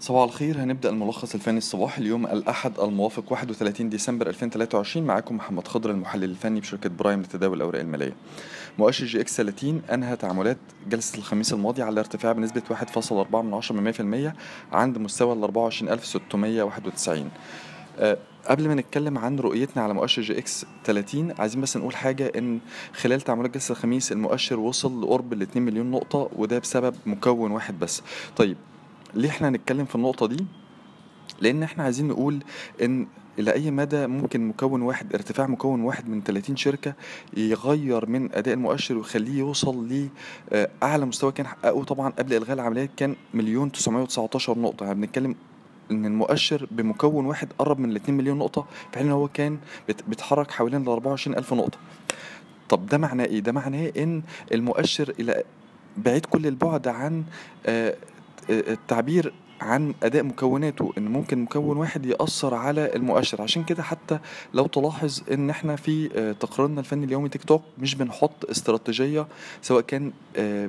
صباح الخير. هنبدأ الملخص الفني الصباحي اليوم الأحد الموافق 31 ديسمبر 2023 معاكم محمد خضر المحلل الفني بشركة برايم لتداول الأوراق المالية. مؤشر EGX 30 أنهى تعاملات جلسة الخميس الماضي على ارتفاع بنسبة 1.4% عند مستوى ال 24691 أه قبل ما نتكلم عن رؤيتنا على مؤشر EGX 30 عايزين بس نقول حاجة إن خلال تعاملات جلسة الخميس المؤشر وصل لقرب ال 2 مليون نقطة وده بسبب مكون واحد بس. طيب ليه إحنا هنتكلم في النقطة دي؟ لأن إحنا عايزين نقول إن إلى أي مدى ممكن مكون واحد ارتفاع مكون واحد من 30 شركة يغير من أداء المؤشر ويخليه يوصل لاعلى مستوى كان حققه؟ طبعا قبل إلغاء العمليات كان مليون 919 نقطة. يعني بنتكلم إن المؤشر بمكون واحد قرب من ال 2 مليون نقطة في حين ان هو كان بيتحرك حوالين ال 24 ألف نقطة. طب ده معناه إيه؟ ده معناه إن المؤشر إلى بعيد كل البعد عن التعبير عن أداء مكوناته إن ممكن مكون واحد يأثر على المؤشر. عشان كده حتى لو تلاحظ إن إحنا في تقريرنا الفني اليومي تيك توك مش بنحط استراتيجية سواء كان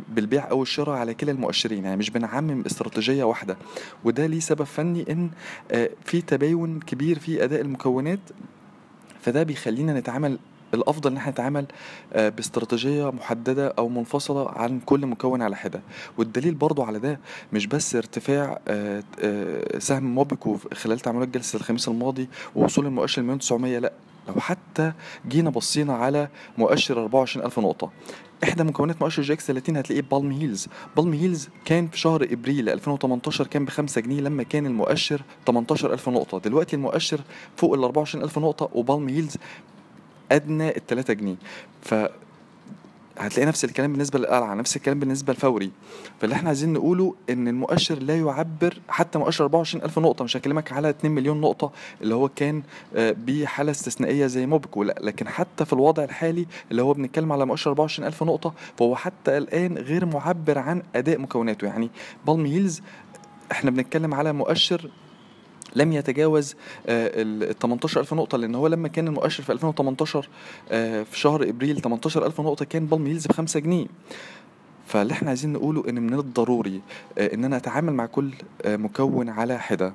بالبيع أو الشراء على كلا المؤشرين. يعني مش بنعمم استراتيجية واحدة. وده ليه سبب فني إن في تباين كبير في أداء المكونات فده بيخلينا نتعامل الأفضل إن إحنا نتعامل باستراتيجية محددة أو منفصلة عن كل مكون على حدة. والدليل برضو على ده مش بس ارتفاع سهم موبكو خلال تعاملات جلسة الخميس الماضي ووصول المؤشر ل 900 لأ. لو حتى جينا بصينا على مؤشر 24000 نقطة. إحدى مكونات مؤشر EGX 30 هتلاقيه بالم هيلز. بالم هيلز كان في شهر إبريل 2018 كان ب 5 جنيه لما كان المؤشر 18000 نقطة. دلوقتي المؤشر فوق ال 24000 نقطة وبالم هيلز أدنى ال 3 جنيه. ف هتلاقي نفس الكلام بالنسبة للقلعة نفس الكلام بالنسبة للفوري فاللي إحنا عايزين نقوله إن المؤشر لا يعبر حتى مؤشر 24000 نقطة. مش هكلمك على 2 مليون نقطة اللي هو كان بحالة استثنائية زي موبكو لا لكن حتى في الوضع الحالي اللي هو بنتكلم على مؤشر 24000 نقطة فهو حتى الآن غير معبر عن أداء مكوناته. يعني بالم هيلز إحنا بنتكلم على مؤشر لم يتجاوز ال 18000 نقطة لأن هو لما كان المؤشر في 2018 في شهر إبريل 18000 نقطة كان بالم هيلز ب 5 جنيه. فاللي إحنا عايزين نقوله إن من الضروري إن أنا أتعامل مع كل مكون على حدة.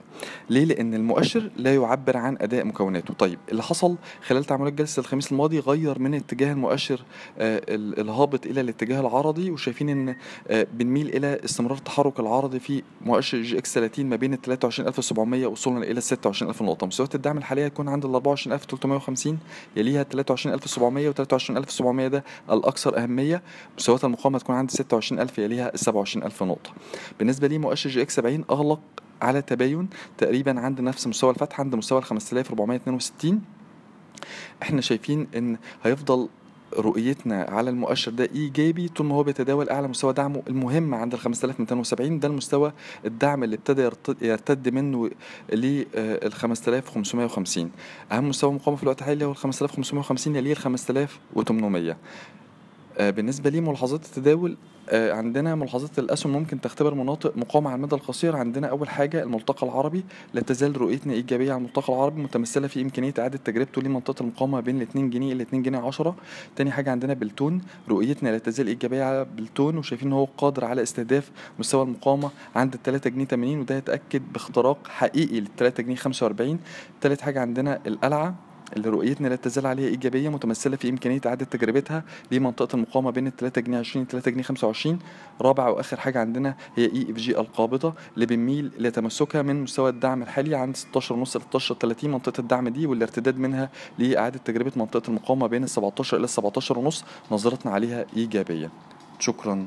ليه؟ لأن المؤشر لا يعبر عن أداء مكوناته. طيب اللي حصل خلال تعاملات جلسه الخميس الماضي غير من اتجاه المؤشر الهابط إلى الاتجاه العرضي وشايفين إن بنميل إلى استمرار التحرك العرضي في مؤشر EGX 30 ما بين ال 23700 وصولا إلى ال 26000 نقطة. مستويات الدعم الحالية هتكون عند ال 24350 يليها 23700 و 23700 ده الأكثر أهمية. مستويات المقاومة هتكون عند 26000 يليها 27000 نقطة. بالنسبة لمؤشر EGX 70 أغلق على تباين تقريبا عند نفس مستوى الفتح عند مستوى ال 5462 إحنا شايفين إن هيفضل رؤيتنا على المؤشر ده إيجابي طول ما هو بيتداول أعلى مستوى دعمه المهم عند ال 5270 ده المستوى الدعم اللي ابتدى يرتد منه لل 5550 أهم مستوى مقاومة في الوقت الحالي هو ال 5550 يليه ال 5800 بالنسبة لي ملاحظات التداول عندنا ملاحظات الاسهم ممكن تختبر مناطق مقاومة على المدى القصير. عندنا أول حاجة الملتقى العربي لا تزال رؤيتنا إيجابية على الملتقى العربي متمثلة في إمكانية إعادة تجربته لمنطقة المقاومة بين ال 2 جنيه إلى 2 جنيه 10 تاني حاجة عندنا بلتون رؤيتنا لا تزال إيجابية على بلتون وشايفين إن هو قادر على استهداف مستوى المقاومة عند ال 3 جنيه 80 وده يتاكد باختراق حقيقي لل 3 جنيه 45 تالت حاجة عندنا القلعة اللي رؤيتنا لا تزال عليها إيجابية متمثلة في إمكانية إعادة تجربتها لمنطقة المقاومة بين ال 3 جنيه 20 3 جنيه 25 رابع وآخر حاجة عندنا هي EFG القابضة اللي بنميل لتمسكها من مستوى الدعم الحالي عند 16 ونص ل 16 30 منطقة الدعم دي والارتداد منها لإعادة تجربة منطقة المقاومة بين ال 17 إلى 17 ونص نظرتنا عليها إيجابية. شكرا.